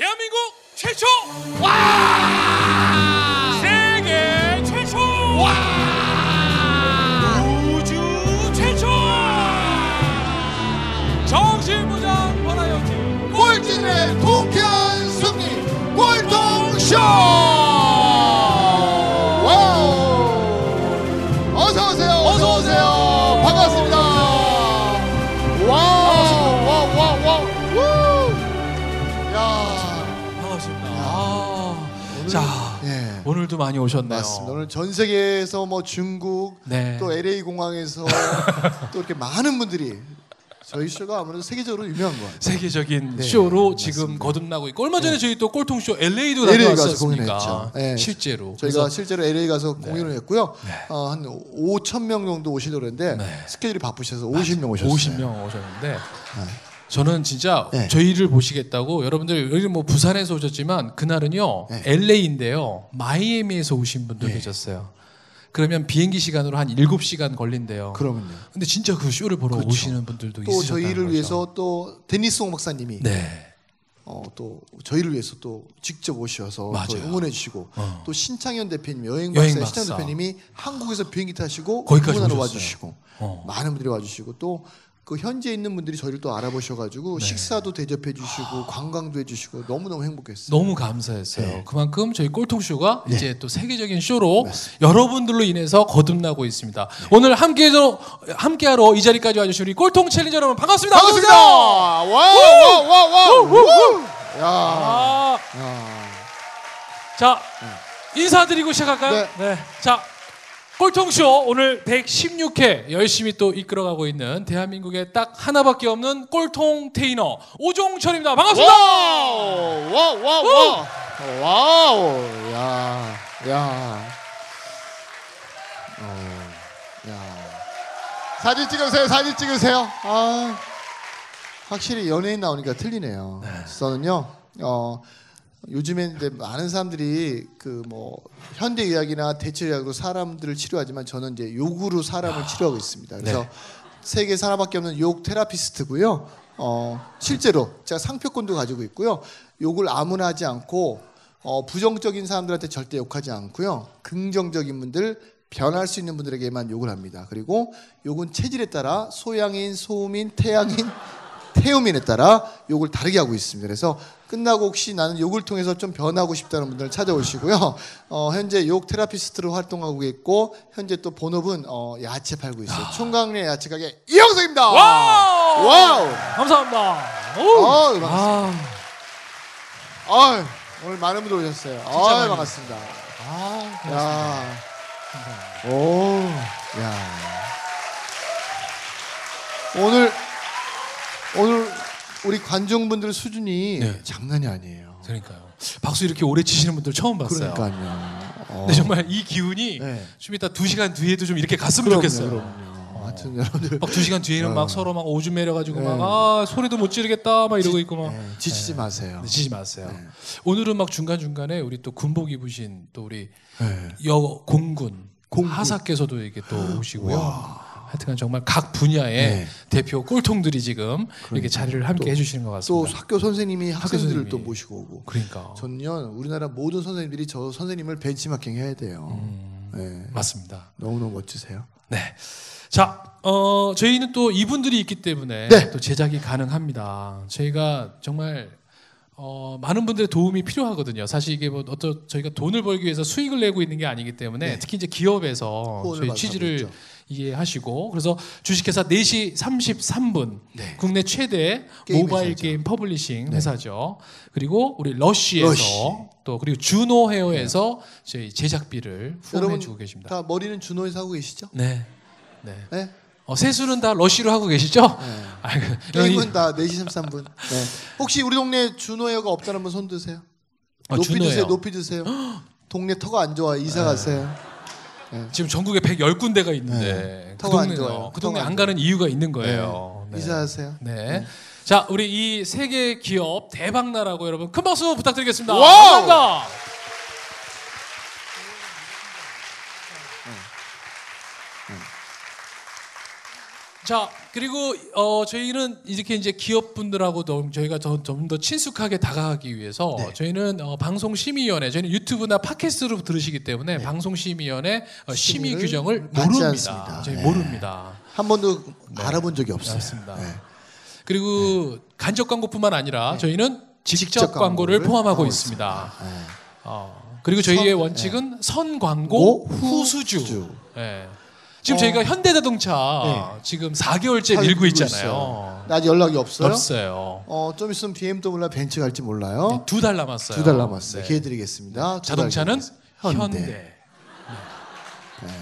대한민국 최초 자 예. 오늘도 많이 오셨네요 맞습니다. 오늘 전 세계에서 뭐 중국 네. 또 LA 공항에서 또 이렇게 많은 분들이 저희 쇼가 아무래도 세계적으로 유명한 것 같아요. 세계적인 네, 쇼로 맞습니다. 지금 거듭나고 있고 얼마 전에 저희 또 꼴통쇼 LA도 LA 가서 공연했죠. 네. 실제로 저희가 실제로 LA 가서 공연을 했고요. 어, 한 5천 명 정도 오시려고 했는데 네. 스케줄이 바쁘셔서 50명 오셨어요. 50명 오셨는데 저는 진짜 네. 저희를 보시겠다고 여러분들 여기 뭐 부산에서 오셨지만 그날은요 네. LA인데요 마이애미에서 오신 분도 네. 계셨어요. 그러면 비행기 시간으로 한 7시간 걸린대요. 그러면요. 근데 진짜 그 쇼를 보러 그렇죠. 오시는 분들도 또 있으셨다는 저희를 거죠. 위해서 또 데니스 홍 박사님이 네. 어, 또 저희를 위해서 또 직접 오셔서 또. 응원해 주시고 어. 또 신창현 대표님 여행 박사. 신창현 대표님이 한국에서 비행기 타시고 응원하러 오셨어요. 와주시고 어. 많은 분들이 와 주시고 또 그 현지에 있는 분들이 저희를 또 알아보셔가지고 네. 식사도 대접해 주시고 관광도 해주시고 너무 너무 행복했어요. 너무 감사했어요. 네. 그만큼 저희 꼴통쇼가 네. 이제 또 세계적인 쇼로 맞습니다. 여러분들로 인해서 거듭나고 있습니다. 오늘 함께해서 함께하러 이 자리까지 와주신 우리 꼴통 challenger 여러분 반갑습니다. 반갑습니다. 와와와와. 야. 아, 야. 자 인사드리고 시작할까요? 네. 자 꼴통쇼 오늘 116회 열심히 또 이끌어가고 있는 대한민국에 딱 하나밖에 없는 꼴통 테이너 오종철입니다. 반갑습니다. 와우 와와와 와우 야 야. 어, 야. 사진 찍으세요. 사진 찍으세요. 아. 확실히 연예인 나오니까 틀리네요. 저는요. 어 요즘엔 이제 많은 사람들이 그 뭐 현대 의학이나 대체 의학으로 사람들을 치료하지만 저는 이제 욕으로 사람을 치료하고 있습니다. 그래서 세계 하나밖에 없는 욕 therapist고요. 어 실제로 제가 상표권도 가지고 있고요. 욕을 아무나 하지 않고 어 부정적인 사람들한테 절대 욕하지 않고요. 긍정적인 분들 변할 수 있는 분들에게만 욕을 합니다. 그리고 욕은 체질에 따라 소양인, 소음인, 태양인, 태음인에 따라 욕을 다르게 하고 있습니다. 그래서 끝나고 혹시 나는 욕을 통해서 좀 변하고 싶다는 분들 찾아오시고요. 어, 현재 욕 therapist로 활동하고 있고 현재 또 본업은 어, 야채 팔고 있어요. 총각네 야채 가게 이영석입니다. 와우! 와우! 감사합니다. 오! 어, 반갑습니다. 아, 어이, 오늘 많은 분들 오셨어요. 어, 많이 반갑습니다. 아, 야, 오, 야. 오늘 오늘 우리 관중분들 수준이 네. 장난이 아니에요. 그러니까요. 박수 이렇게 오래 치시는 분들 처음 봤어요. 그러니까요. 어. 근데 정말 이 기운이 네. 좀 이따 두 시간 뒤에도 좀 이렇게 갔으면 그럼요, 좋겠어요. 그럼요. 하여튼 여러분들 막두 시간 뒤에는 어. 막 서로 막 오줌 매려가지고 네. 막아 소리도 못 지르겠다 막 이러고 있고 막 네, 지치지 마세요. 네, 지지 마세요. 네. 오늘은 막 중간 중간에 우리 또 군복 입으신 또 우리 네. 여 공군, 공군. 하사께서도 이렇게 또 오시고요. 하여튼간 정말 각 분야의 네. 대표 꼴통들이 지금 이렇게 자리를 함께 또- 해주시는 것또 같습니다. 학교 선생님이 학생들을 선생님이. 또 모시고 오고. 그러니까 저는요 우리나라 모든 선생님들이 저 선생님을 벤치마킹 해야 돼요. 음. 네. 맞습니다. 너무 너무 멋지세요. 네. 자, 어, 저희는 또 이분들이 있기 때문에 네. 또 제작이 가능합니다. 저희가 정말 어, 많은 분들의 도움이 필요하거든요. 사실 이게 뭐 어떤 저희가 돈을 벌기 위해서 수익을 내고 있는 게 아니기 때문에 네. 특히 이제 기업에서 저희 취지를 그렇죠. 이해하시고 그래서 주식회사 4시 33분 네. 국내 최대 모바일 회사죠. 게임 publishing 네. 회사죠. 그리고 우리 러쉬에서 러쉬. 또 그리고 주노 헤어에서 저희 제작비를 후원해 주고 계십니다. 다 머리는 주노에서 하고 계시죠? 네. 네. 네. 어, 세수는 다 러쉬로 하고 계시죠? 네. 아이고, 게임은 다 4시 33분. 네. 혹시 우리 동네 주노헤어가 없다는 분 손 드세요. 아, 높이 주노헤어. 드세요. 높이 드세요. 동네 터가 안 좋아. 이사 가세요. 지금 전국에 110군데가 있는데 그안 동네가 좋아요. 그 동네 안 안 가는 이유가 있는 거예요. 네. 이사하세요. 네. 자, 우리 이 세계 기업 대박 나라고 여러분 큰 박수 부탁드리겠습니다. 와우! 감사합니다. 자 그리고 어, 저희는 이렇게 이제 기업분들하고 도 저희가 좀 더 친숙하게 다가가기 위해서 네. 저희는 어, 방송심의위원회 저희는 유튜브나 팟캐스트로 들으시기 때문에 방송심의위원회 어, 심의 규정을 모릅니다. 않습니다. 저희 네. 모릅니다. 한 번도 알아본 적이 없어요. 맞습니다. 네. 그리고 간접 광고뿐만 아니라 저희는 직접, 직접 광고를 광고를 포함하고 하고 있습니다. 네. 어, 그리고 저희의 선- 원칙은 선 광고 후 수주. 후수주. 예. 지금 어. 저희가 현대자동차 네. 지금 4개월째 다 밀고 있잖아요. 아직 연락이 없어요? 없어요. 어, 좀 있으면 BMW나 벤츠 갈지 몰라요. 두달 남았어요. 두 달 남았어요. 네. 기회 드리겠습니다. 두 자동차는 달 현대. 기회. 네.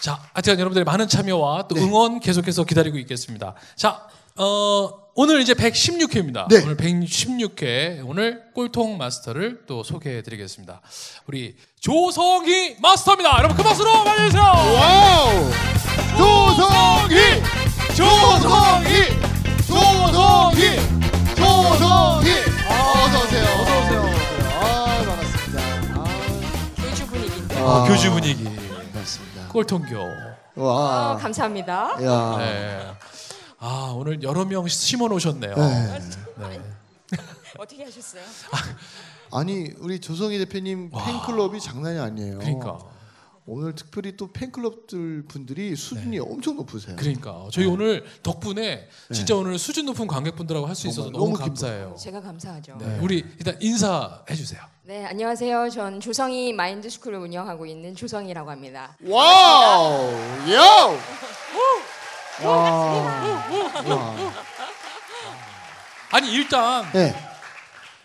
자, 하여튼 여러분들의 많은 참여와 또 네. 응원 계속해서 기다리고 있겠습니다. 자, 어, 오늘 이제 116회입니다. 네. 오늘 116회 오늘 꼴통 마스터를 또 소개해 드리겠습니다. 우리 조성희 마스터입니다. 여러분 큰 박수로 맞이해 주세요. 와우! 조성희! 조성희! 조성희! 조성희! 아, 어서 오세요. 어서 오세요. 아, 반갑습니다. 교주 분위기인데. 아, 어, 교주 분위기. 반갑습니다. 꼴통교. 아, 와. 감사합니다. 야. 네. 아, 오늘 여러 명 심어 놓으셨네요. 네. 네. 어떻게 하셨어요? 아니, 우리 조성희 대표님 팬클럽이 장난이 아니에요. 그러니까. 오늘 특별히 또 팬클럽들 분들이 수준이 엄청 높으세요. 그러니까 저희 오늘 덕분에 진짜 오늘 수준 높은 관객분들하고 할 수 있어서 너무, 너무 감사해요. 제가 감사하죠. 네. 우리 일단 인사해 주세요. 네, 안녕하세요. 전 조성희 마인드 스쿨을 운영하고 있는 조성희라고 합니다. 와우! 요! 와. 아니 일단 네.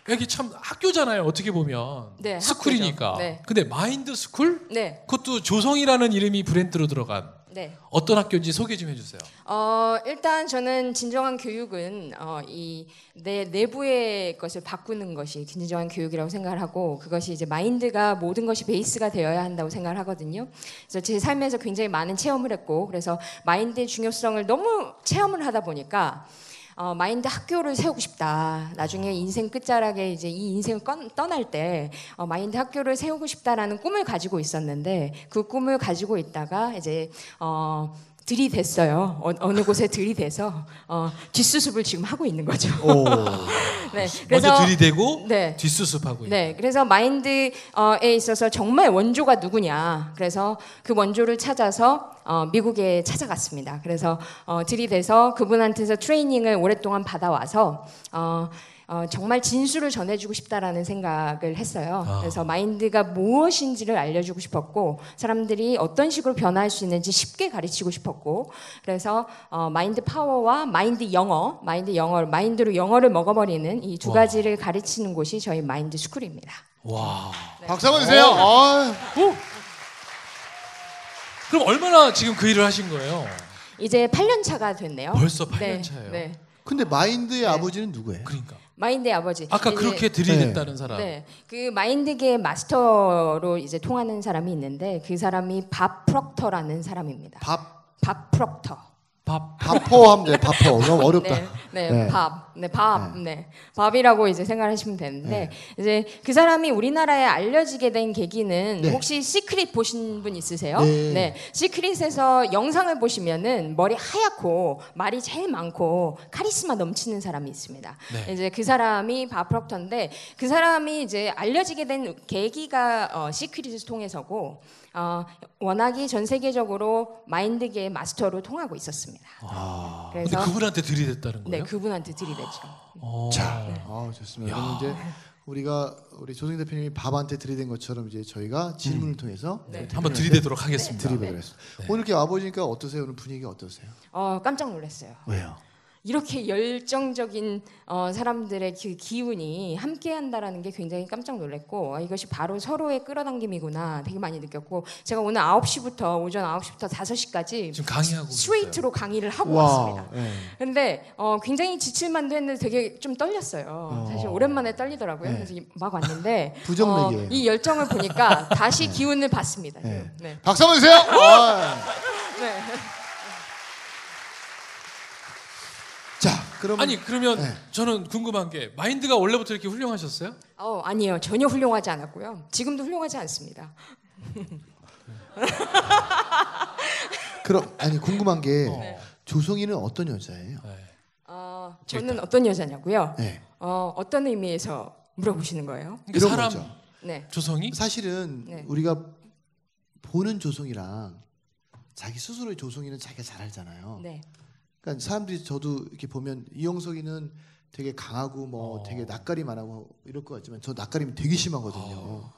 여기 참 학교잖아요. 어떻게 보면 네, 스쿨이니까. 네. 근데 마인드 스쿨? 네, 그것도 조성희라는 이름이 브랜드로 들어간 네. 어떤 학교인지 소개 좀 해주세요. 어, 일단 저는 진정한 교육은 어, 이내 내부의 것을 바꾸는 것이 진정한 교육이라고 생각을 하고 그것이 이제 마인드가 모든 것이 베이스가 되어야 한다고 생각을 하거든요. 그래서 제 삶에서 굉장히 많은 체험을 했고 그래서 마인드의 중요성을 너무 체험을 하다 보니까 어, 마인드 학교를 세우고 싶다. 나중에 인생 끝자락에 이제 이 인생을 건- 떠날 때 어, 마인드 학교를 세우고 싶다라는 꿈을 가지고 있었는데 그 꿈을 가지고 있다가 이제 어, 들이댔어요. 어, 어느 곳에 들이대서 어, 뒷수습을 지금 하고 있는 거죠. 오. 네, 먼저 들이대고 네. 뒷수습하고 있는. 네, 그래서 마인드에 있어서 정말 원조가 누구냐. 그래서 그 원조를 찾아서 어, 미국에 찾아갔습니다. 그래서 어, 들이대서 그분한테서 트레이닝을 오랫동안 받아와서 어, 어, 정말 진수를 전해주고 싶다라는 생각을 했어요. 아. 그래서 마인드가 무엇인지를 알려주고 싶었고 사람들이 어떤 식으로 변화할 수 있는지 쉽게 가르치고 싶었고 그래서 어, 마인드 파워와 마인드 영어, 마인드 영어, 마인드로 영어를 먹어버리는 이두 와. 가지를 가르치는 곳이 저희 마인드 스쿨입니다. 와. 박수 한번 주세요. 아, 오. 그럼 얼마나 지금 그 일을 하신 거예요? 이제 8년 차가 됐네요. 벌써 8년 네, 차예요. 네. 근데 마인드의 아버지는 누구예요? 그러니까. 마인드의 아버지. 아까 이제- 그렇게 들이댔다는 사람. 네, 그 마인드계 마스터로 이제 통하는 사람이 있는데 그 사람이 밥 프럭터라는 사람입니다. 밥 밥 프록터. 밥. 밥퍼 하면 돼. 밥퍼 너무 어렵다. 네, 네, 네. 밥, 네, 밥, 네, 밥이라고 이제 생각하시면 되는데 이제 그 사람이 우리나라에 알려지게 된 계기는 네. 혹시 시크릿 보신 분 있으세요? 네. 시크릿에서 영상을 보시면은 머리 하얗고 말이 제일 많고 카리스마 넘치는 사람이 있습니다. 네. 이제 그 사람이 밥 프록터인데 그 사람이 이제 알려지게 된 계기가 어, 시크릿을 통해서고 어, 워낙이 전 세계적으로 마인드계의 마스터로 통하고 있었습니다. 아. 그래서 그분한테 들이댔다는 네, 거예요? 그분한테 들이댔 죠. 어. 자, 아, 좋습니다. 그럼 이제 우리가 우리 조승 대표님이 밥한테 들이댄 것처럼 이제 저희가 질문을 통해서 네. 한번 들이대도록 하겠습니다. 드리도록 오늘 이렇게 와보니까 어떠세요? 오늘 분위기 어떠세요? 어, 깜짝 놀랐어요. 왜요? 이렇게 열정적인 어, 사람들의 그 기운이 함께한다라는 게 굉장히 깜짝 놀랐고 어, 이것이 바로 서로의 끌어당김이구나 되게 많이 느꼈고 제가 오늘 9시부터 오전 9시부터 5시까지 지금 강의하고. 스트레이트로 강의를 하고 왔습니다. 예. 근데 어, 굉장히 지칠만도 했는데 되게 좀 떨렸어요. 사실 오랜만에 떨리더라고요. 네. 그래서 막 왔는데 부정맥이에요. 어, 이 열정을 보니까 다시 기운을 받습니다. 네. 네. 박수 한번 주세요. 아. 네. 자, 그러면 아니 그러면 네. 저는 궁금한 게 마인드가 원래부터 이렇게 훌륭하셨어요? 어, 아니에요. 전혀 훌륭하지 않았고요. 지금도 훌륭하지 않습니다. 그럼 아니 궁금한 게 어. 조성이는 어떤 여자예요? 네. 어, 저는 어떤 여자냐고요? 네. 어, 어떤 의미에서 물어보시는 거예요? 그러니까 이런 사람 거죠. 네. 조성이 사실은 네. 우리가 보는 조성이랑 자기 스스로의 조성이는 자기가 잘 알잖아요. 네. 그러니까 사람들이 저도 이렇게 보면 이영석이는 되게 강하고 뭐 어. 되게 낯가림 안 하고 이럴 것 같지만 저 낯가림이 되게 심하거든요. 어.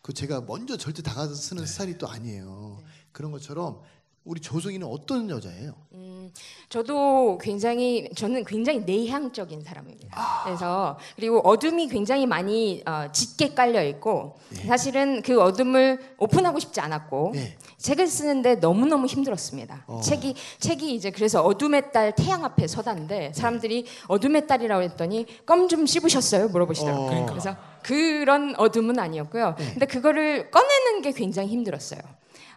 그 제가 먼저 절대 다가서 쓰는 네. 스타일이 또 아니에요. 네. 그런 것처럼 우리 조성이는 어떤 여자예요? 음, 저도 굉장히 저는 굉장히 내향적인 사람입니다. 아. 그래서 그리고 어둠이 굉장히 많이 어, 짙게 깔려 있고 네. 사실은 그 어둠을 오픈하고 싶지 않았고 네. 책을 쓰는데 너무 너무 힘들었습니다. 어. 책이 책이 이제 그래서 어둠의 딸 태양 앞에 서다인데 사람들이 어둠의 딸이라고 했더니 껌 좀 씹으셨어요 물어보시더라고요. 어. 그러니까. 그래서 그런 어둠은 아니었고요. 네. 근데 그거를 꺼내는 게 굉장히 힘들었어요.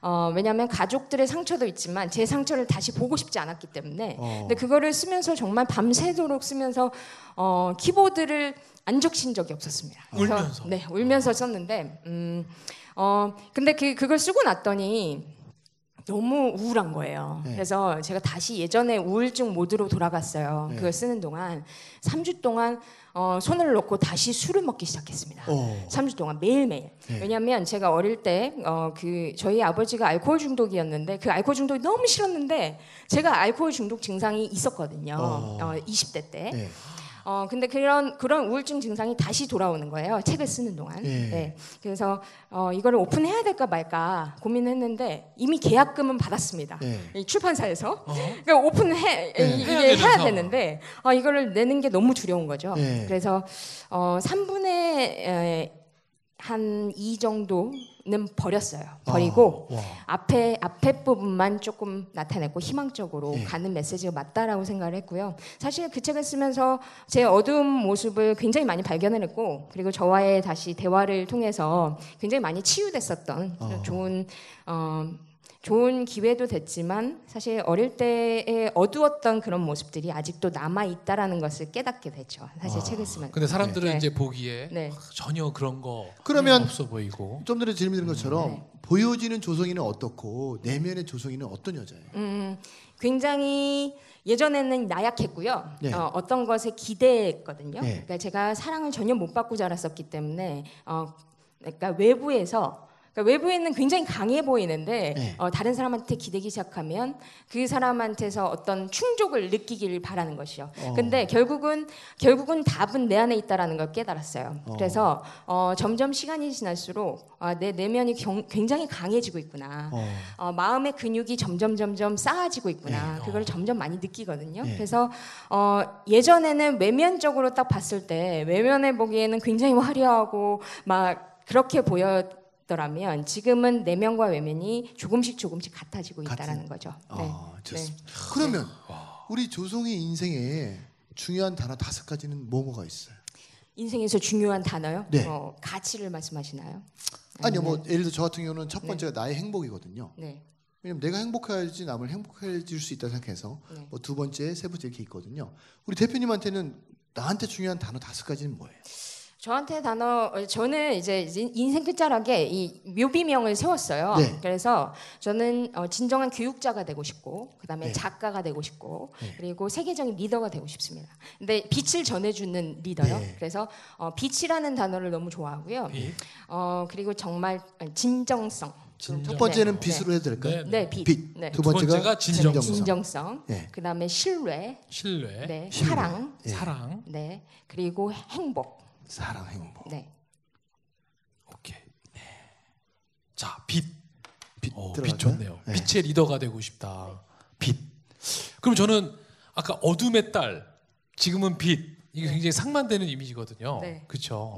어, 왜냐하면 가족들의 상처도 있지만 제 상처를 다시 보고 싶지 않았기 때문에. 어. 근데 그거를 쓰면서 정말 밤새도록 쓰면서 어, 키보드를 안 적신 적이 없었습니다. 울면서? 네, 울면서 썼는데. 음, 어, 근데 그 그걸 쓰고 났더니. 너무 우울한 거예요. 네. 그래서 제가 다시 예전에 우울증 모드로 돌아갔어요. 네. 그걸 쓰는 동안 3주 동안 어, 손을 놓고 다시 술을 먹기 시작했습니다. 어. 3주 동안 매일매일. 네. 왜냐하면 제가 어릴 때, 어, 그, 저희 아버지가 알코올 중독이었는데 그 알코올 중독이 너무 싫었는데 제가 알코올 중독 증상이 있었거든요. 어. 어, 20대 때. 네. 어, 근데 그런, 그런 우울증 증상이 다시 돌아오는 거예요. 책을 쓰는 동안. 예. 네. 그래서, 어, 이거를 오픈해야 될까 말까 고민했는데 이미 계약금은 받았습니다. 네. 이 출판사에서. 어? 그러니까 오픈해 네. 이게 해야 해야, 되면서. 되는데 아, 이거를 내는 게 너무 두려운 거죠. 네. 그래서 어, 3분의 한2 정도 는 버렸어요. 버리고 와. 앞에 앞에 부분만 조금 나타냈고 희망적으로 네. 가는 메시지가 맞다라고 생각을 했고요. 사실 그 책을 쓰면서 제 어두운 모습을 굉장히 많이 발견을 했고 그리고 저와의 다시 대화를 통해서 굉장히 많이 치유됐었던 어. 좋은 어, 좋은 기회도 됐지만 사실 어릴 때의 어두웠던 그런 모습들이 아직도 남아 있다라는 것을 깨닫게 됐죠. 사실 아. 책을 쓰면. 근데 사람들은 네. 이제 보기에 네. 전혀 그런 거 그러면 없어 보이고 좀 전에 질문 드린 것처럼 네. 보여지는 조성이는 어떻고 내면의 조성이는 어떤 여자예요? 음, 굉장히 예전에는 나약했고요. 네. 어, 어떤 것에 기대했거든요. 네. 그러니까 제가 사랑을 전혀 못 받고 자랐었기 때문에 어, 그러니까 외부에서 그러니까 외부에는 굉장히 강해 보이는데 네. 어, 다른 사람한테 기대기 시작하면 그 사람한테서 어떤 충족을 느끼기를 바라는 것이요. 어. 근데 결국은 결국은 답은 내 안에 있다라는 걸 깨달았어요. 어. 그래서 어, 점점 시간이 지날수록 아, 내 내면이 경- 굉장히 강해지고 있구나. 어. 어, 마음의 근육이 점점 점점 쌓아지고 있구나. 네. 그걸 어. 점점 많이 느끼거든요. 네. 그래서 어, 예전에는 외면적으로 딱 봤을 때 외면해 보기에는 굉장히 화려하고 막 그렇게 보였 더라면 지금은 내면과 외면이 조금씩 조금씩 같아지고 있다라는 거죠. 네. 아, 좋습니다. 그러면 우리 조성의 인생에 중요한 단어 다섯 가지는 뭐뭐가 있어요? 인생에서 중요한 단어요? 네. 어, 가치를 말씀하시나요? 아니요, 뭐 예를 들어 저 같은 경우는 첫 번째가 나의 행복이거든요. 네. 왜냐면 내가 행복해야지 남을 행복해질 수 있다 생각해서 네. 뭐 두 번째, 세 번째 이렇게 있거든요. 우리 대표님한테는 나한테 중요한 단어 다섯 가지는 뭐예요? 저한테 단어 어, 저는 이제 인- 인생 끝자락에 이 묘비명을 세웠어요. 네. 그래서 저는 어, 진정한 교육자가 되고 싶고 그다음에 네. 작가가 되고 싶고 네. 그리고 세계적인 리더가 되고 싶습니다. 근데 빛을 전해주는 리더요. 네. 그래서 어, 빛이라는 단어를 너무 좋아하고요. 빛. 어, 그리고 정말 진정. 진정성. 첫 번째는 네. 빛으로 해도 될까요? 네. 네, 빛. 빛. 네. 두두 번째가, 번째가 진정성. 진정성. 네. 그다음에 신뢰. 신뢰, 네. 신뢰. 사랑. 예. 사랑. 네. 그리고 행복. 사랑, 행복. 네. 오케이. 네. 자, 빛. 빛 어? 빛 좋네요. 네. 빛의 리더가 되고 싶다. 빛. 그럼 저는 아까 어둠의 딸, 지금은 빛. 이게 굉장히 상반되는 이미지거든요. 네. 그렇죠.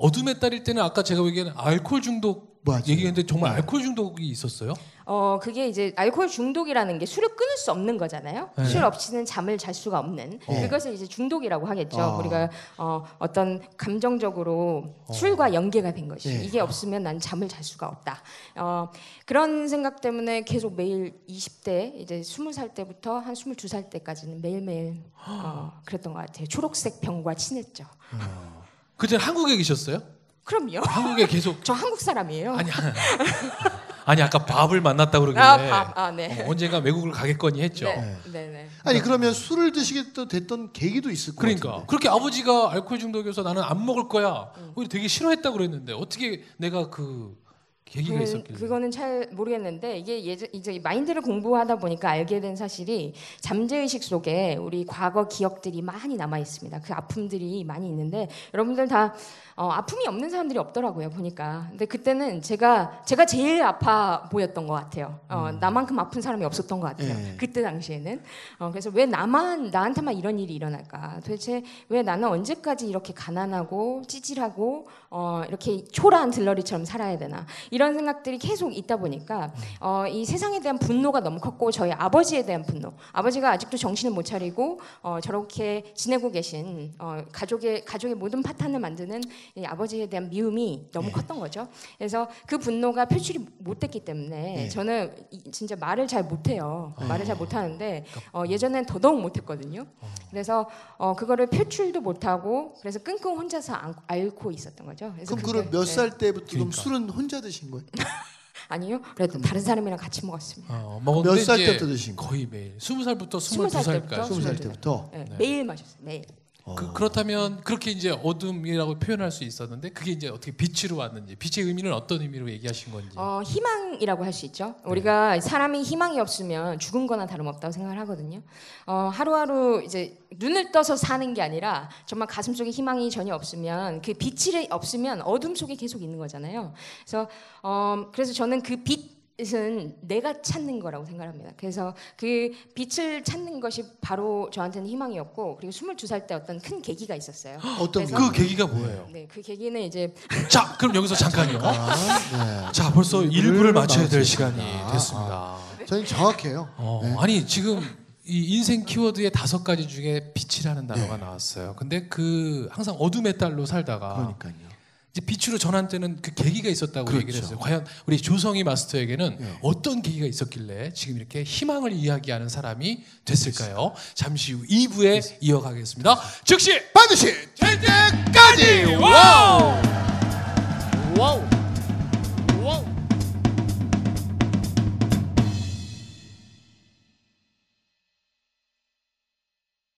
네. 어둠의 딸일 때는 아까 제가 얘기한 알코올 중독 맞아요. 얘기했는데 정말 네. 알코올 중독이 있었어요? 어 그게 이제 알코올 중독이라는 게 술을 끊을 수 없는 거잖아요. 네. 술 없이는 잠을 잘 수가 없는 네. 그것을 이제 중독이라고 하겠죠. 아. 우리가 어, 어떤 감정적으로 어. 술과 연계가 된 것이 네. 이게 없으면 난 잠을 잘 수가 없다. 어, 그런 생각 때문에 계속 매일 20대 이제 20살 때부터 한 22살 때까지는 매일 매일 어, 그랬던 것 같아요. 초록색 병과 친했죠. 그때 한국에 계셨어요? 그럼요. 한국에 계속 저 한국 사람이에요. 아니 아니 아까 밥을 만났다 그러길래 아, 밥. 아, 네. 어, 언젠가 외국을 가겠거니 했죠. 네, 네, 네. 아니 그러면 술을 드시게 또 됐던 계기도 있을 것 그러니까 같은데. 그렇게 아버지가 알코올 중독이어서 나는 안 먹을 거야. 음. 되게 싫어했다 그랬는데 어떻게 내가 그 계기가 그, 있었길래? 그거는 잘 모르겠는데 이게 예전 이제 이 마인드를 공부하다 보니까 알게 된 사실이 잠재의식 속에 우리 과거 기억들이 많이 남아 있습니다. 그 아픔들이 많이 있는데 여러분들 다 어, 아픔이 없는 사람들이 없더라고요 보니까. 근데 그때는 제가 제가 제일 아파 보였던 것 같아요. 어, 나만큼 아픈 사람이 없었던 것 같아요. 예. 그때 당시에는. 어, 그래서 왜 나만 나한테만 이런 일이 일어날까? 도대체 왜 나는 언제까지 이렇게 가난하고 찌질하고 어, 이렇게 초라한 들러리처럼 살아야 되나? 이런 생각들이 계속 있다 보니까 어, 이 세상에 대한 분노가 너무 컸고 저희 아버지에 대한 분노. 아버지가 아직도 정신을 못 차리고 어, 저렇게 지내고 계신 어, 가족의 가족의 모든 파탄을 만드는 이 아버지에 대한 미움이 너무 컸던 거죠. 그래서 그 분노가 표출이 못됐기 때문에 네. 저는 이- 진짜 말을 잘 못해요. 말을 잘 못하는데 어, 예전엔 더더욱 못했거든요. 그래서 어, 그거를 표출도 못하고 그래서 끙끙 혼자서 안- 앓고 있었던 거죠. 그래서 그럼 그게- 그럼 몇 네. 살 때부터 그럼 그러니까. 술은 혼자 드신 거예요? 아니요. 그래도 다른 사람이랑 같이 먹었습니다. 어, 먹었는데 몇살 이제 때부터 드신 거? 거의 매일. 스무 살부터 스무 스물두 살 때부터? 살까지. 스무 살 네. 때부터. 네, 매일 마셨어요. 매일. 그, 그렇다면 그렇게 이제 어둠이라고 표현할 수 있었는데 그게 이제 어떻게 빛으로 왔는지 빛의 의미는 어떤 의미로 얘기하신 건지. 어, 희망이라고 할 수 있죠. 우리가 사람이 희망이 없으면 죽은 거나 다름없다고 생각을 하거든요. 어, 하루하루 이제 눈을 떠서 사는 게 아니라 정말 가슴 속에 희망이 전혀 없으면 그 빛이 없으면 어둠 속에 계속 있는 거잖아요. 그래서 어, 그래서 저는 그 빛 은 내가 찾는 거라고 생각합니다. 그래서 그 빛을 찾는 것이 바로 저한테는 희망이었고 그리고 22살 때 어떤 큰 계기가 있었어요. 어떤 그 계기가 뭐예요? 네, 그 계기는 이제 자, 그럼 여기서 잠깐요. 아, 자, 벌써 일부를 맞춰야 될. 시간이 됐습니다. 네. 저는 정확해요. 어, 네. 아니 지금 이 인생 키워드의 다섯 가지 중에 빛이라는 네. 단어가 나왔어요. 근데 그 항상 어둠의 딸로 살다가 그러니까요. 이제 빛으로 전환되는 그 계기가 있었다고 그렇죠. 얘기를 했어요. 과연 우리 조성희 마스터에게는 네. 어떤 계기가 있었길래 지금 이렇게 희망을 이야기하는 사람이 됐을까요? 잠시 후 2부에 됐습니다. 이어가겠습니다. 됐습니다. 즉시 반드시 될 때까지 와우! 와우!